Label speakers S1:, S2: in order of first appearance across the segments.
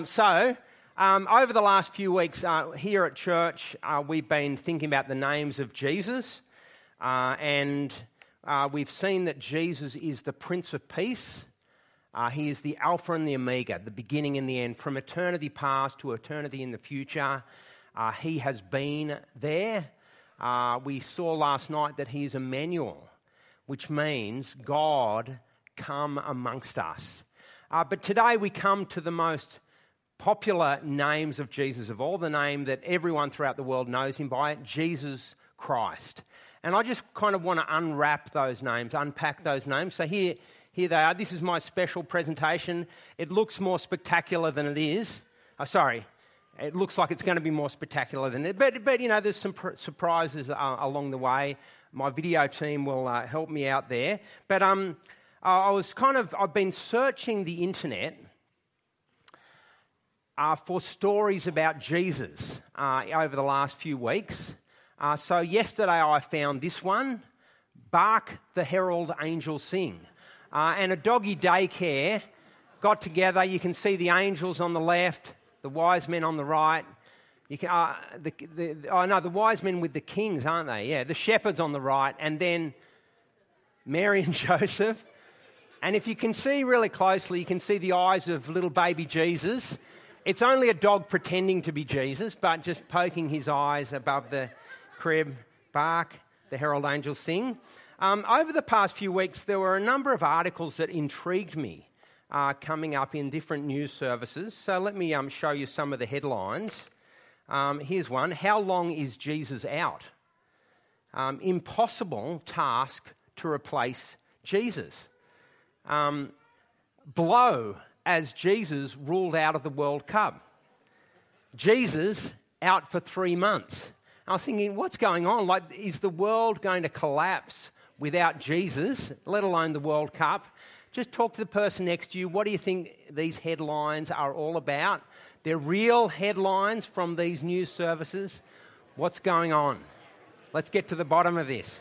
S1: Um, so, um, over the last few weeks uh, here at church, uh, we've been thinking about the names of Jesus, uh, and uh, we've seen that Jesus is the Prince of Peace. Uh, he is the Alpha and the Omega, the beginning and the end, from eternity past to eternity in the future. Uh, he has been there. we saw last night that he is Emmanuel, which means God come amongst us. but today we come to the most popular names of Jesus, of all the name that everyone throughout the world knows him by, Jesus Christ. And I just kind of want to unwrap those names, unpack those names. So here, here they are. This is my special presentation. It looks more spectacular than it is. Oh, sorry, it looks like it's going to be more spectacular than it. But, but you know, there's some pr- surprises uh, along the way. My video team will uh, help me out there. But um, I was kind of, I've been searching the internet uh, for stories about Jesus uh, over the last few weeks. Uh, so, yesterday I found this one Bark the Herald Angels Sing. Uh, and a doggy daycare got together. You can see the angels on the left, the wise men on the right. You can, uh, the, the, oh no, the wise men with the kings, aren't they? Yeah, the shepherds on the right, and then Mary and Joseph. And if you can see really closely, you can see the eyes of little baby Jesus. It's only a dog pretending to be Jesus, but just poking his eyes above the crib, bark, the herald angels sing. Um, over the past few weeks, there were a number of articles that intrigued me uh, coming up in different news services. So let me um, show you some of the headlines. Um, here's one How long is Jesus out? Um, impossible task to replace Jesus. Um, blow as Jesus ruled out of the World Cup. Jesus out for three months. I was thinking, what's going on? Like, is the world going to collapse without Jesus, let alone the World Cup? Just talk to the person next to you. What do you think these headlines are all about? They're real headlines from these news services. What's going on? Let's get to the bottom of this.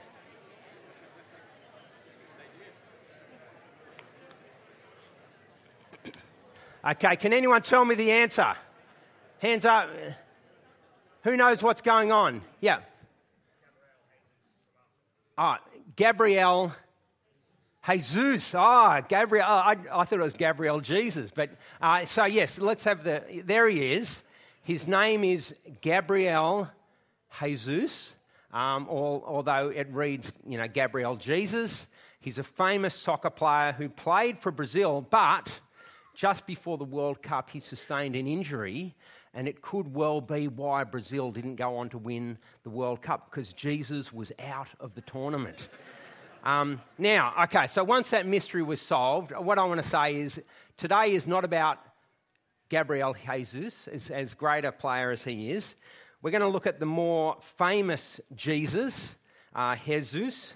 S1: Okay, can anyone tell me the answer? Hands up. Who knows what's going on? Yeah. Ah, oh, Gabriel Jesus. Ah, oh, Gabriel. Oh, I, I, thought it was Gabriel Jesus. But uh, so, yes, let's have the. There he is. His name is Gabriel Jesus, um, although it reads, you know, Gabriel Jesus. He's a famous soccer player who played for Brazil, but just before the World Cup, he sustained an injury, and it could well be why Brazil didn't go on to win the World Cup because Jesus was out of the tournament. Um, now, okay, so once that mystery was solved, what I want to say is today is not about Gabriel Jesus, as, as great a player as he is. We're going to look at the more famous Jesus, uh, Jesus,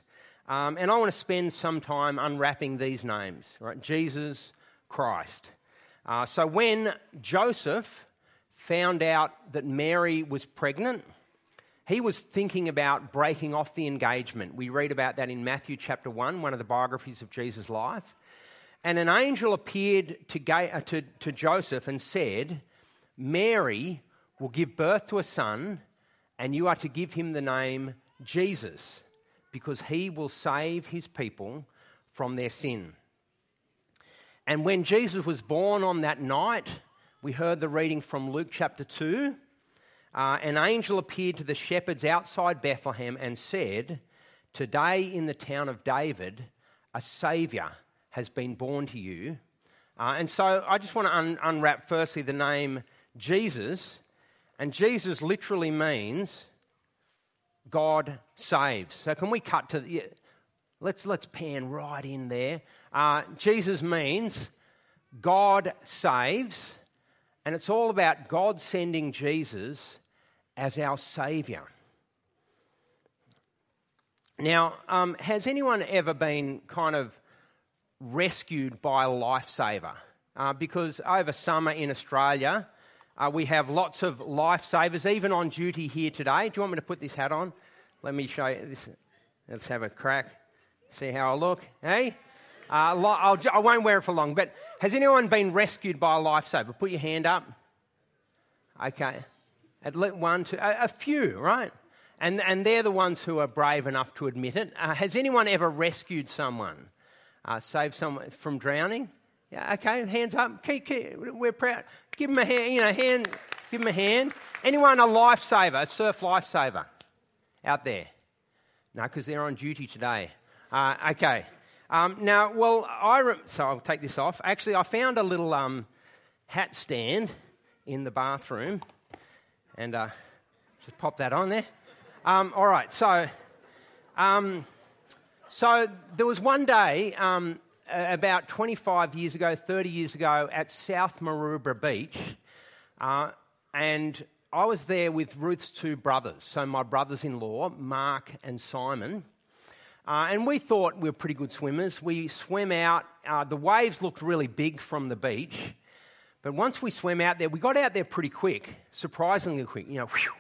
S1: um, and I want to spend some time unwrapping these names, right? Jesus, Christ. Uh, so when Joseph found out that Mary was pregnant, he was thinking about breaking off the engagement. We read about that in Matthew chapter 1, one of the biographies of Jesus' life. And an angel appeared to, uh, to, to Joseph and said, Mary will give birth to a son, and you are to give him the name Jesus, because he will save his people from their sin. And when Jesus was born on that night, we heard the reading from Luke chapter 2. Uh, an angel appeared to the shepherds outside Bethlehem and said, Today in the town of David, a Saviour has been born to you. Uh, and so I just want to un- unwrap firstly the name Jesus. And Jesus literally means God saves. So can we cut to. Yeah, let's, let's pan right in there. Uh, Jesus means God saves, and it's all about God sending Jesus as our Saviour. Now, um, has anyone ever been kind of rescued by a lifesaver? Uh, because over summer in Australia, uh, we have lots of lifesavers, even on duty here today. Do you want me to put this hat on? Let me show you this. Let's have a crack. See how I look. Hey? Uh, I'll, I won't wear it for long, but has anyone been rescued by a lifesaver? Put your hand up. Okay. At least one, two, a, a few, right? And, and they're the ones who are brave enough to admit it. Uh, has anyone ever rescued someone? Uh, saved someone from drowning? Yeah, okay, hands up. Keep, keep, we're proud. Give them a hand, you know, hand, give them a hand. Anyone a lifesaver, a surf lifesaver out there? No, because they're on duty today. Uh, okay. Um, now, well, I re- so I'll take this off. Actually, I found a little um, hat stand in the bathroom, and uh, just pop that on there. Um, all right, so um, so there was one day um, about 25 years ago, 30 years ago, at South Maroubra Beach, uh, and I was there with Ruth's two brothers, so my brothers-in-law, Mark and Simon. Uh, and we thought we were pretty good swimmers. We swam out. Uh, the waves looked really big from the beach. But once we swam out there, we got out there pretty quick, surprisingly quick. You know, whew,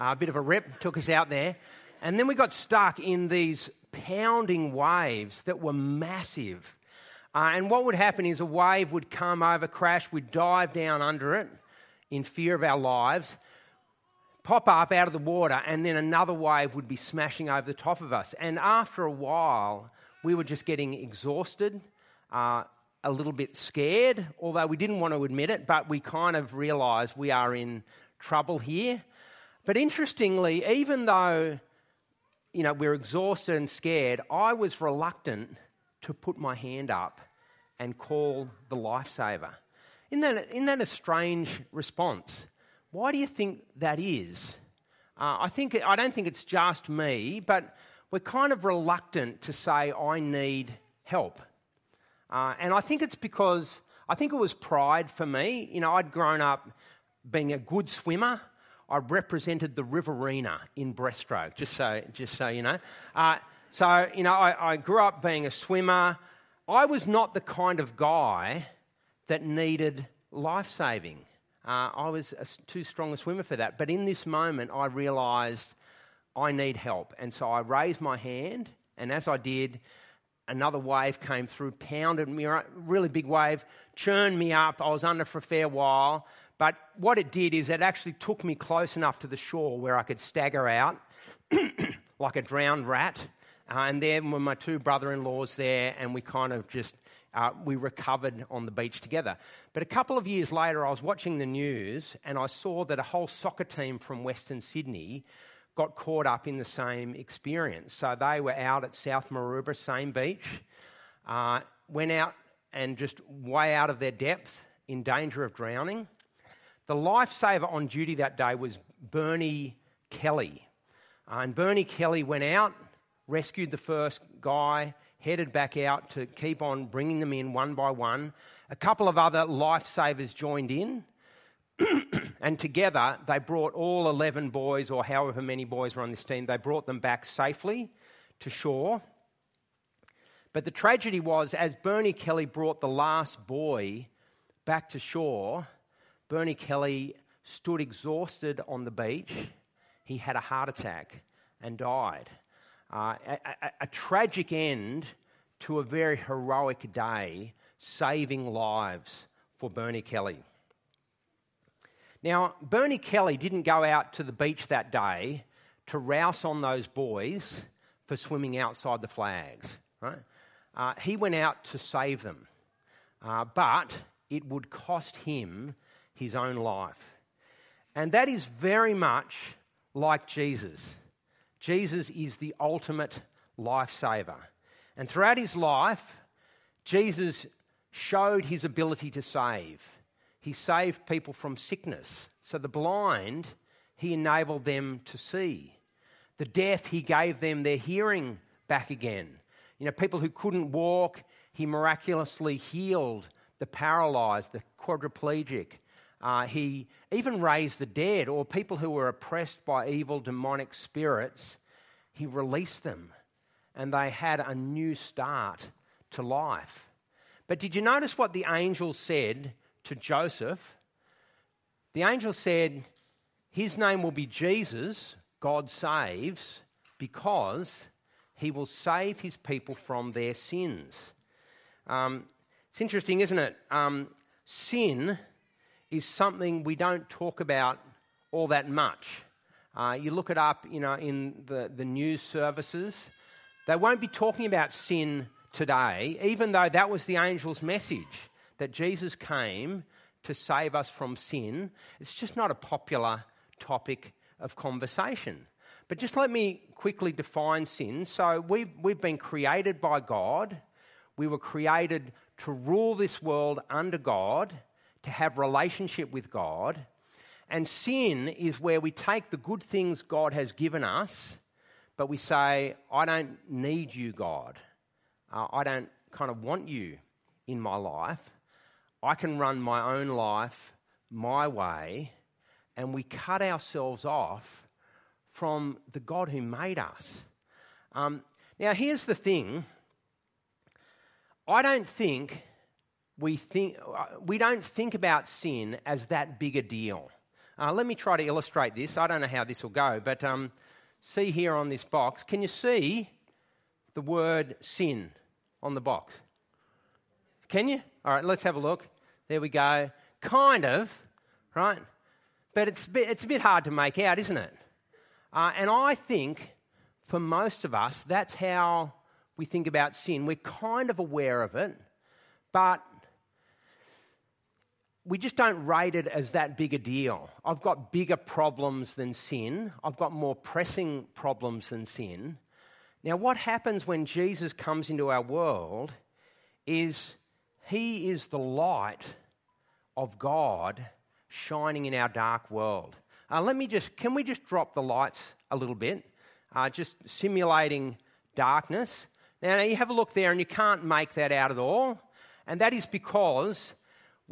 S1: uh, a bit of a rip took us out there. And then we got stuck in these pounding waves that were massive. Uh, and what would happen is a wave would come over, crash, we'd dive down under it in fear of our lives pop up out of the water, and then another wave would be smashing over the top of us. And after a while, we were just getting exhausted, uh, a little bit scared, although we didn't want to admit it, but we kind of realized we are in trouble here. But interestingly, even though you know, we're exhausted and scared, I was reluctant to put my hand up and call the lifesaver. Isn't that, isn't that a strange response? Why do you think that is? Uh, I, think, I don't think it's just me, but we're kind of reluctant to say, I need help. Uh, and I think it's because, I think it was pride for me. You know, I'd grown up being a good swimmer. I represented the Riverina in breaststroke, just so, just so you know. Uh, so, you know, I, I grew up being a swimmer. I was not the kind of guy that needed life saving. Uh, I was a, too strong a swimmer for that. But in this moment, I realised I need help. And so I raised my hand, and as I did, another wave came through, pounded me, really big wave, churned me up. I was under for a fair while. But what it did is it actually took me close enough to the shore where I could stagger out like a drowned rat. Uh, and there were my two brother in laws there, and we kind of just uh, we recovered on the beach together. But a couple of years later, I was watching the news and I saw that a whole soccer team from Western Sydney got caught up in the same experience. So they were out at South Maroubra, same beach, uh, went out and just way out of their depth, in danger of drowning. The lifesaver on duty that day was Bernie Kelly. Uh, and Bernie Kelly went out, rescued the first guy, headed back out to keep on bringing them in one by one. A couple of other lifesavers joined in, and together they brought all 11 boys, or however many boys were on this team, they brought them back safely to shore. But the tragedy was, as Bernie Kelly brought the last boy back to shore, Bernie Kelly stood exhausted on the beach. He had a heart attack and died. Uh, a, a, a tragic end to a very heroic day, saving lives for Bernie Kelly. Now, Bernie Kelly didn't go out to the beach that day to rouse on those boys for swimming outside the flags, right? Uh, he went out to save them, uh, but it would cost him his own life. And that is very much like Jesus. Jesus is the ultimate lifesaver. And throughout his life, Jesus showed his ability to save. He saved people from sickness. So the blind, he enabled them to see. The deaf, he gave them their hearing back again. You know, people who couldn't walk, he miraculously healed the paralyzed, the quadriplegic. Uh, he even raised the dead or people who were oppressed by evil demonic spirits. He released them and they had a new start to life. But did you notice what the angel said to Joseph? The angel said, His name will be Jesus, God saves, because he will save his people from their sins. Um, it's interesting, isn't it? Um, sin is something we don't talk about all that much. Uh, you look it up, you know, in the, the news services. They won't be talking about sin today, even though that was the angel's message that Jesus came to save us from sin. It's just not a popular topic of conversation. But just let me quickly define sin. So, we've, we've been created by God, we were created to rule this world under God, to have relationship with God. And sin is where we take the good things God has given us, but we say, I don't need you, God. Uh, I don't kind of want you in my life. I can run my own life my way, and we cut ourselves off from the God who made us. Um, now, here's the thing I don't think we think uh, we don't think about sin as that big a deal. Uh, let me try to illustrate this. I don't know how this will go, but um, see here on this box. Can you see the word sin on the box? Can you? All right, let's have a look. There we go. Kind of, right? But it's, it's a bit hard to make out, isn't it? Uh, and I think for most of us, that's how we think about sin. We're kind of aware of it, but we just don't rate it as that big a deal. I've got bigger problems than sin, I've got more pressing problems than sin. Now, what happens when Jesus comes into our world is he is the light of God shining in our dark world. Uh, let me just, can we just drop the lights a little bit? Uh, just simulating darkness. Now, now, you have a look there and you can't make that out at all. And that is because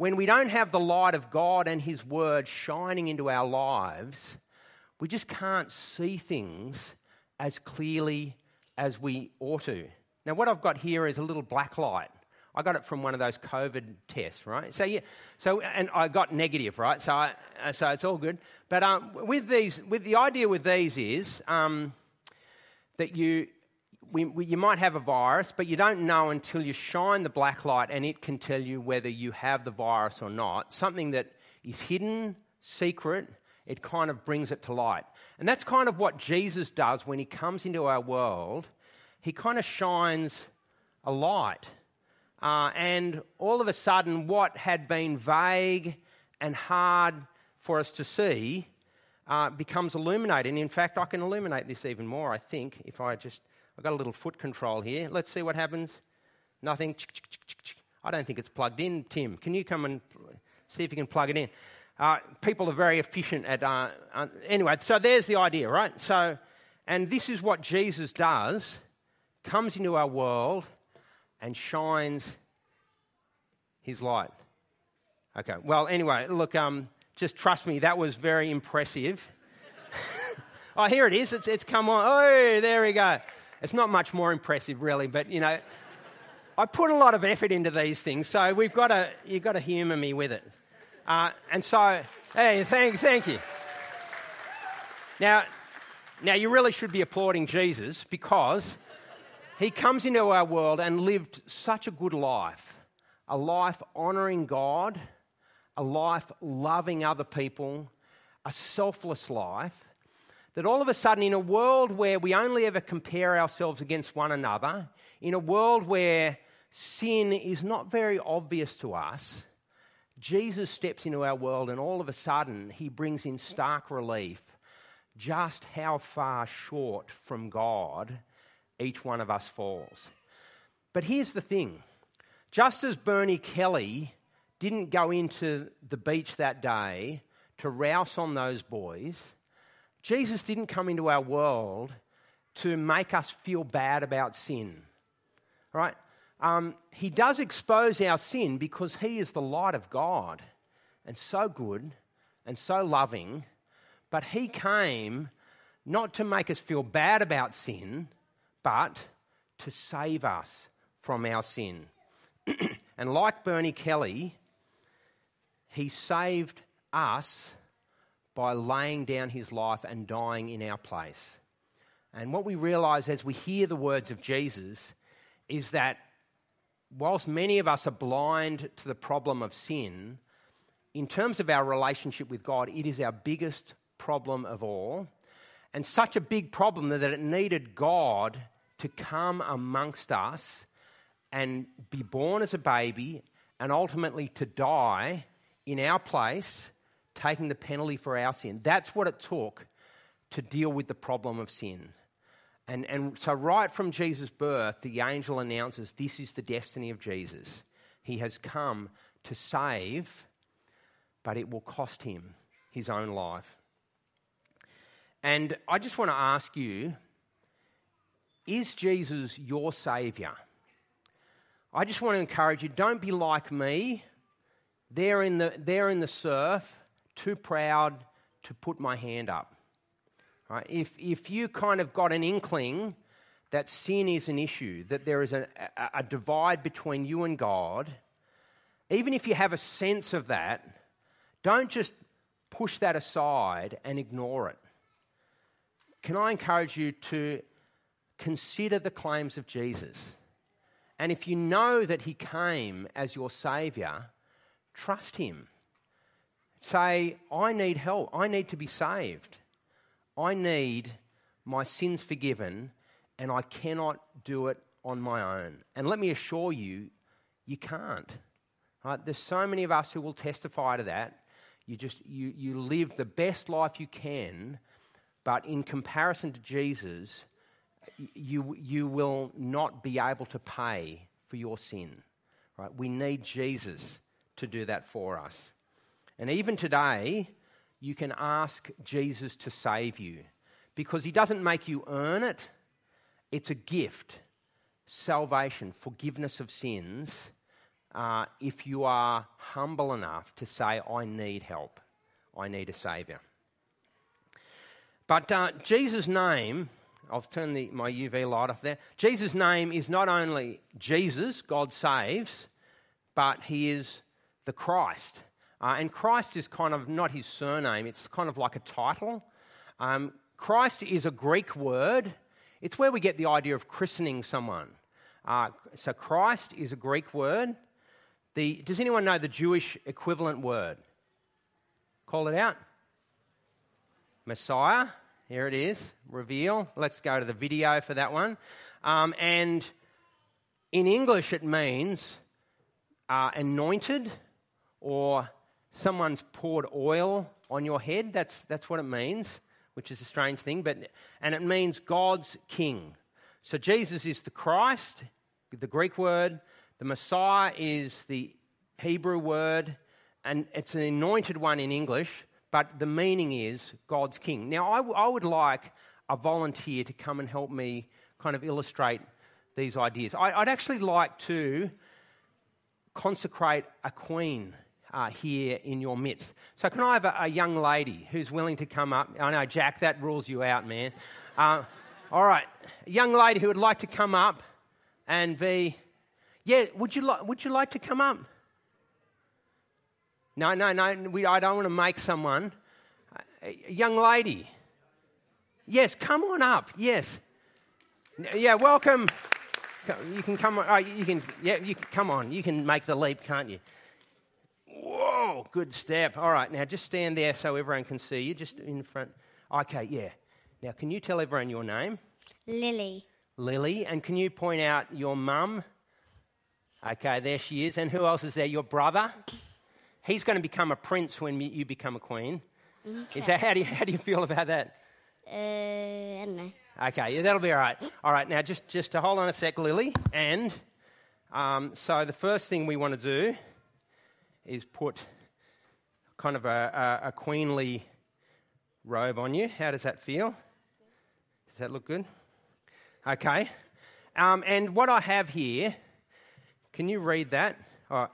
S1: when we don't have the light of God and His Word shining into our lives, we just can't see things as clearly as we ought to. Now, what I've got here is a little black light. I got it from one of those COVID tests, right? So yeah, so and I got negative, right? So I, uh, so it's all good. But um, with these, with the idea with these is um, that you. We, we, you might have a virus, but you don't know until you shine the black light and it can tell you whether you have the virus or not. Something that is hidden, secret, it kind of brings it to light. And that's kind of what Jesus does when he comes into our world. He kind of shines a light uh, and all of a sudden, what had been vague and hard for us to see uh, becomes illuminated. And in fact, I can illuminate this even more, I think, if I just. I've got a little foot control here. Let's see what happens. Nothing. I don't think it's plugged in, Tim. Can you come and see if you can plug it in? Uh, people are very efficient at. Uh, uh, anyway, so there's the idea, right? So, and this is what Jesus does comes into our world and shines his light. Okay, well, anyway, look, um, just trust me, that was very impressive. oh, here it is. It's, it's come on. Oh, there we go. It's not much more impressive, really, but you know, I put a lot of effort into these things, so we've got to, you've got to humour me with it. Uh, and so, hey, thank, thank you. Now, now, you really should be applauding Jesus because he comes into our world and lived such a good life a life honouring God, a life loving other people, a selfless life. That all of a sudden, in a world where we only ever compare ourselves against one another, in a world where sin is not very obvious to us, Jesus steps into our world and all of a sudden he brings in stark relief just how far short from God each one of us falls. But here's the thing just as Bernie Kelly didn't go into the beach that day to rouse on those boys, Jesus didn't come into our world to make us feel bad about sin. Right? Um, he does expose our sin because he is the light of God and so good and so loving. But he came not to make us feel bad about sin, but to save us from our sin. and like Bernie Kelly, he saved us by laying down his life and dying in our place. And what we realize as we hear the words of Jesus is that whilst many of us are blind to the problem of sin, in terms of our relationship with God, it is our biggest problem of all. And such a big problem that it needed God to come amongst us and be born as a baby and ultimately to die in our place, taking the penalty for our sin. That's what it took to deal with the problem of sin. And, and so, right from Jesus' birth, the angel announces this is the destiny of Jesus. He has come to save, but it will cost him his own life. And I just want to ask you is Jesus your Saviour? I just want to encourage you don't be like me, there in the, there in the surf, too proud to put my hand up. Right? If, if you kind of got an inkling that sin is an issue, that there is a, a, a divide between you and God, even if you have a sense of that, don't just push that aside and ignore it. Can I encourage you to consider the claims of Jesus? And if you know that he came as your Saviour, trust him. Say, I need help. I need to be saved. I need my sins forgiven, and I cannot do it on my own. And let me assure you, you can't. Right? There's so many of us who will testify to that. You just you, you live the best life you can, but in comparison to Jesus, you, you will not be able to pay for your sin. Right? We need Jesus to do that for us. And even today, you can ask Jesus to save you because he doesn't make you earn it, it's a gift salvation, forgiveness of sins, uh, if you are humble enough to say, I need help, I need a Saviour. But uh, Jesus' name, I'll turn the, my UV light off there. Jesus' name is not only Jesus, God saves, but he is the Christ. Uh, and Christ is kind of not his surname, it's kind of like a title. Um, Christ is a Greek word, it's where we get the idea of christening someone. Uh, so Christ is a Greek word. The, does anyone know the Jewish equivalent word? Call it out. Messiah. Here it is. Reveal. Let's go to the video for that one. Um, and in English, it means uh, anointed or someone's poured oil on your head. That's, that's what it means, which is a strange thing. But, and it means God's king. So Jesus is the Christ, the Greek word. The Messiah is the Hebrew word. And it's an anointed one in English, but the meaning is God's king. Now, I, w- I would like a volunteer to come and help me kind of illustrate these ideas. I, I'd actually like to consecrate a queen uh, here in your midst. So, can I have a, a, young lady who's willing to come up? I know, Jack, that rules you out, man. Uh, all right, a young lady who would like to come up and be. Yeah, would you, li- would you like to come up? No, no, no, we, I don't want to make someone. A young lady. Yes, come on up. Yes. Yeah, welcome. You can come. Uh, you can. Yeah, you can, come on. You can make the leap, can't you? Whoa, good step. All right, now just stand there so everyone can see you, just in front. Okay, yeah. Now, can you tell everyone your name?
S2: Lily.
S1: Lily. And can you point out your mum? Okay, there she is. And who else is there? Your brother? He's going to become a prince when you become a queen. Okay. Is that how do you, how do you feel about that?
S2: Uh, I don't know.
S1: Okay, yeah, that'll be all right. All right, now just just to hold on a sec, Lily. And um, so the first thing we want to do is put kind of a, a, a queenly robe on you. How does that feel? Does that look good? Okay. Um, and what I have here, can you read that? Oh,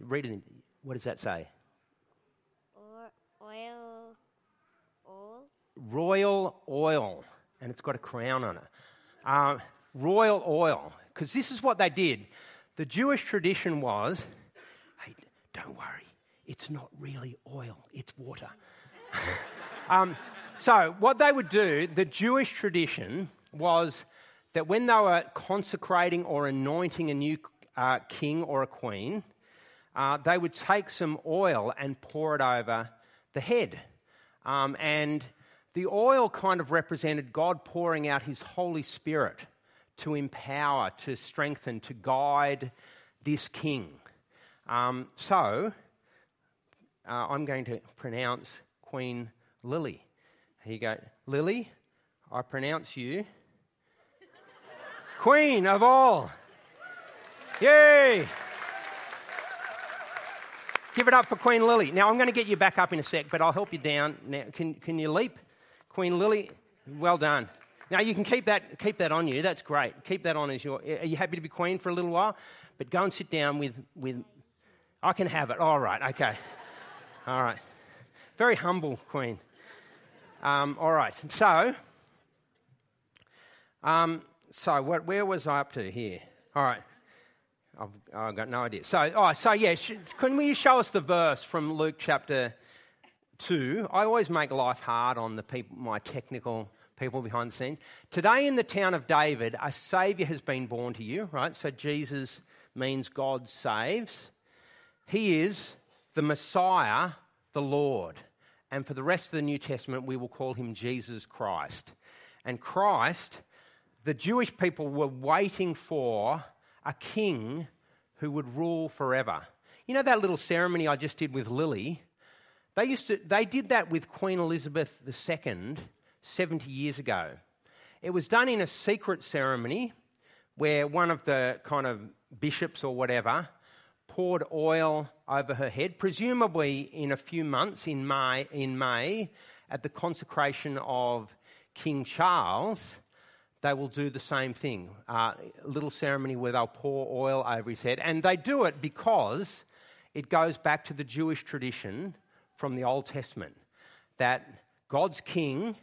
S1: read it. What does that say?
S2: Oil, oil.
S1: Royal oil, and it's got a crown on it. Uh, royal oil, because this is what they did. The Jewish tradition was hey, don't worry, it's not really oil, it's water. um, so, what they would do, the Jewish tradition was that when they were consecrating or anointing a new a king or a queen, uh, they would take some oil and pour it over the head. Um, and the oil kind of represented God pouring out his Holy Spirit to empower, to strengthen, to guide this king. Um, so, uh, I'm going to pronounce Queen Lily. Here you go. Lily, I pronounce you Queen of all. Yay! Give it up for Queen Lily. Now, I'm going to get you back up in a sec, but I'll help you down. Now, can, can you leap? Queen Lily, well done. Now, you can keep that, keep that on you. That's great. Keep that on as your. Are you happy to be queen for a little while? But go and sit down with. with I can have it. All right, okay. All right. Very humble queen. Um, all right. So, um, so what, where was I up to here? All right. I've, I've got no idea. So, oh, so yeah, sh- can you show us the verse from Luke chapter 2? I always make life hard on the people, my technical people behind the scenes. Today in the town of David, a Saviour has been born to you, right? So Jesus means God saves. He is the Messiah, the Lord. And for the rest of the New Testament, we will call him Jesus Christ. And Christ, the Jewish people were waiting for a king who would rule forever. You know that little ceremony I just did with Lily? They, used to, they did that with Queen Elizabeth II 70 years ago. It was done in a secret ceremony where one of the kind of bishops or whatever poured oil over her head, presumably in a few months in May, in May at the consecration of King Charles they will do the same thing. Uh, a little ceremony where they'll pour oil over his head. And they do it because it goes back to the Jewish tradition from the Old Testament that God's king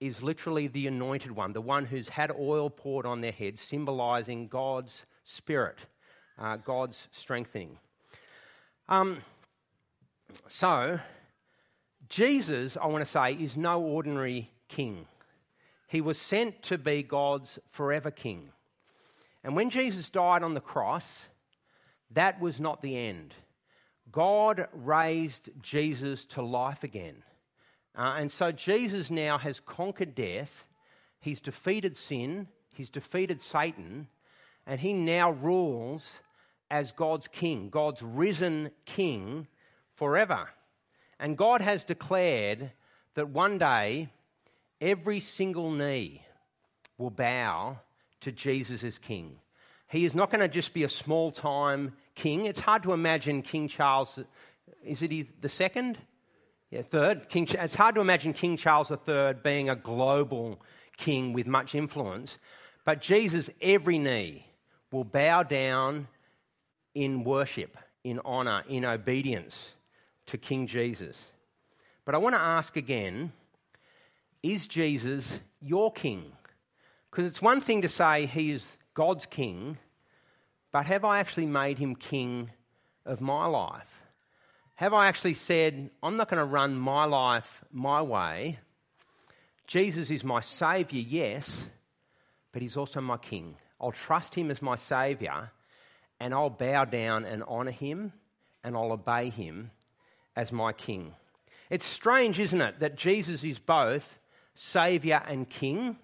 S1: is literally the anointed one, the one who's had oil poured on their head, symbolizing God's spirit, uh, God's strengthening. Um, so, Jesus, I want to say, is no ordinary king. He was sent to be God's forever king. And when Jesus died on the cross, that was not the end. God raised Jesus to life again. Uh, and so Jesus now has conquered death, he's defeated sin, he's defeated Satan, and he now rules as God's king, God's risen king forever. And God has declared that one day every single knee will bow to Jesus as king. He is not going to just be a small time king. It's hard to imagine King Charles, is it the second? Yeah, third. King, it's hard to imagine King Charles III being a global king with much influence. But Jesus, every knee will bow down in worship, in honour, in obedience to King Jesus. But I want to ask again is Jesus your king? Because it's one thing to say he is God's king, but have I actually made him king of my life? Have I actually said, I'm not going to run my life my way? Jesus is my saviour, yes, but he's also my king. I'll trust him as my saviour and I'll bow down and honour him and I'll obey him as my king. It's strange, isn't it, that Jesus is both Saviour and King.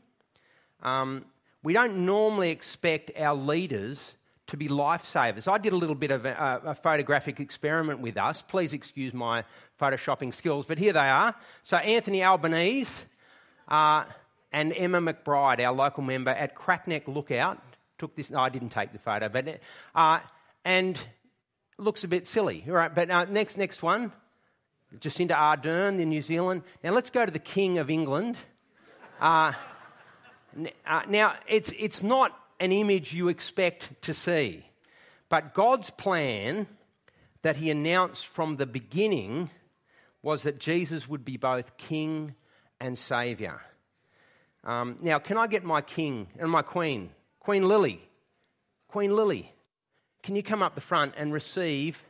S1: Um, we don't normally expect our leaders to be lifesavers. I did a little bit of a, a, photographic experiment with us. Please excuse my photoshopping skills, but here they are. So, Anthony Albanese uh, and Emma McBride, our local member at Crackneck Lookout, took this. No, I didn't take the photo, but uh, and looks a bit silly. All right, but uh, next next one. Jacinda Ardern in New Zealand. Now let's go to the King of England. Uh, uh, now, it's, it's not an image you expect to see, but God's plan that He announced from the beginning was that Jesus would be both King and Saviour. Um, now, can I get my King and my Queen, Queen Lily? Queen Lily, can you come up the front and receive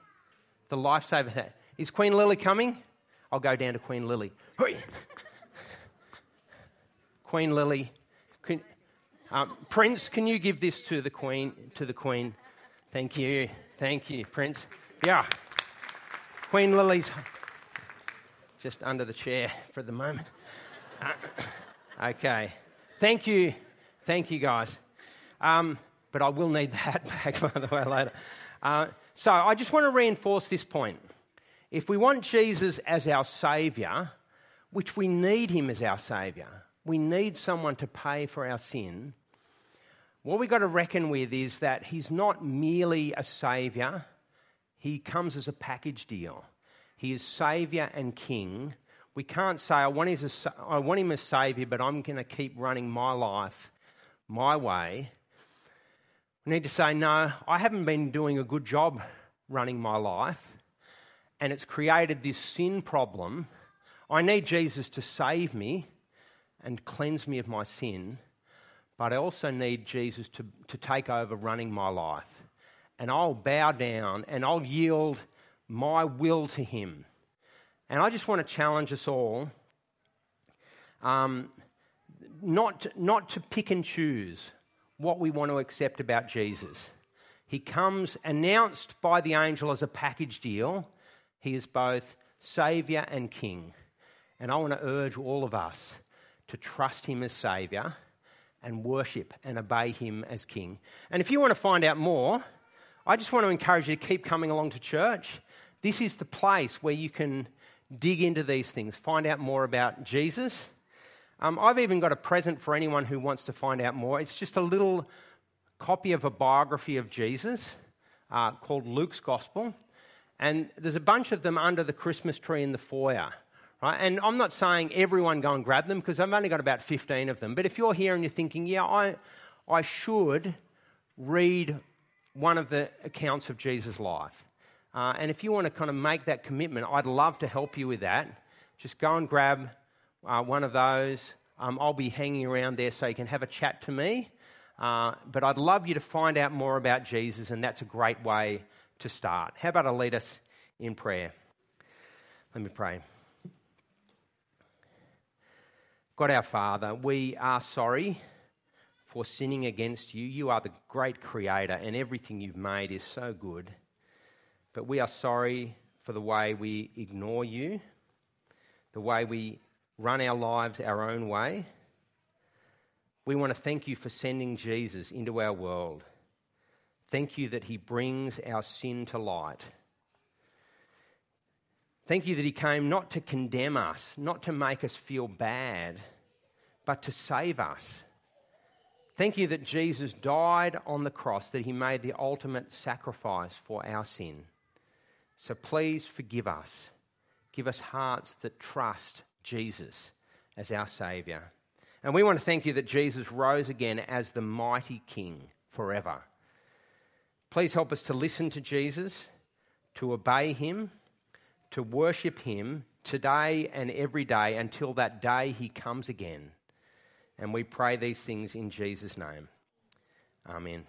S1: the lifesaver? Is Queen Lily coming? I'll go down to Queen Lily. Queen Lily. Queen, um, Prince, can you give this to the Queen? To the Queen. Thank you. Thank you, Prince. Yeah. Queen Lily's just under the chair for the moment. Uh, okay. Thank you. Thank you, guys. Um, but I will need that back, by the way, later. Uh, so I just want to reinforce this point. If we want Jesus as our Saviour, which we need Him as our Saviour, we need someone to pay for our sin. What we've got to reckon with is that He's not merely a Saviour, He comes as a package deal. He is Saviour and King. We can't say, I want, him as, I want him as Saviour, but I'm going to keep running my life my way. We need to say, no, I haven't been doing a good job running my life, and it's created this sin problem. I need Jesus to save me and cleanse me of my sin, but I also need Jesus to, to take over running my life. And I'll bow down and I'll yield my will to Him. And I just want to challenge us all um, not, not to pick and choose what we want to accept about Jesus. He comes announced by the angel as a package deal. He is both Saviour and King. And I want to urge all of us to trust Him as Saviour and worship and obey Him as King. And if you want to find out more, I just want to encourage you to keep coming along to church. This is the place where you can dig into these things, find out more about Jesus. Um, I've even got a present for anyone who wants to find out more. It's just a little copy of a biography of Jesus uh, called Luke's Gospel. And there's a bunch of them under the Christmas tree in the foyer. Right? And I'm not saying everyone go and grab them because I've only got about 15 of them. But if you're here and you're thinking, yeah, I, I should read one of the accounts of Jesus' life, uh, and if you want to kind of make that commitment, I'd love to help you with that. Just go and grab uh, one of those. Um, I'll be hanging around there so you can have a chat to me. Uh, but I'd love you to find out more about Jesus, and that's a great way to start. How about I lead us in prayer? Let me pray. God our Father, we are sorry for sinning against you. You are the great creator, and everything you've made is so good. But we are sorry for the way we ignore you, the way we run our lives our own way. We want to thank you for sending Jesus into our world. Thank you that he brings our sin to light. Thank you that he came not to condemn us, not to make us feel bad, but to save us. Thank you that Jesus died on the cross, that he made the ultimate sacrifice for our sin. So please forgive us. Give us hearts that trust Jesus as our Saviour. And we want to thank you that Jesus rose again as the mighty King forever. Please help us to listen to Jesus, to obey him, to worship him today and every day until that day he comes again. And we pray these things in Jesus' name. Amen.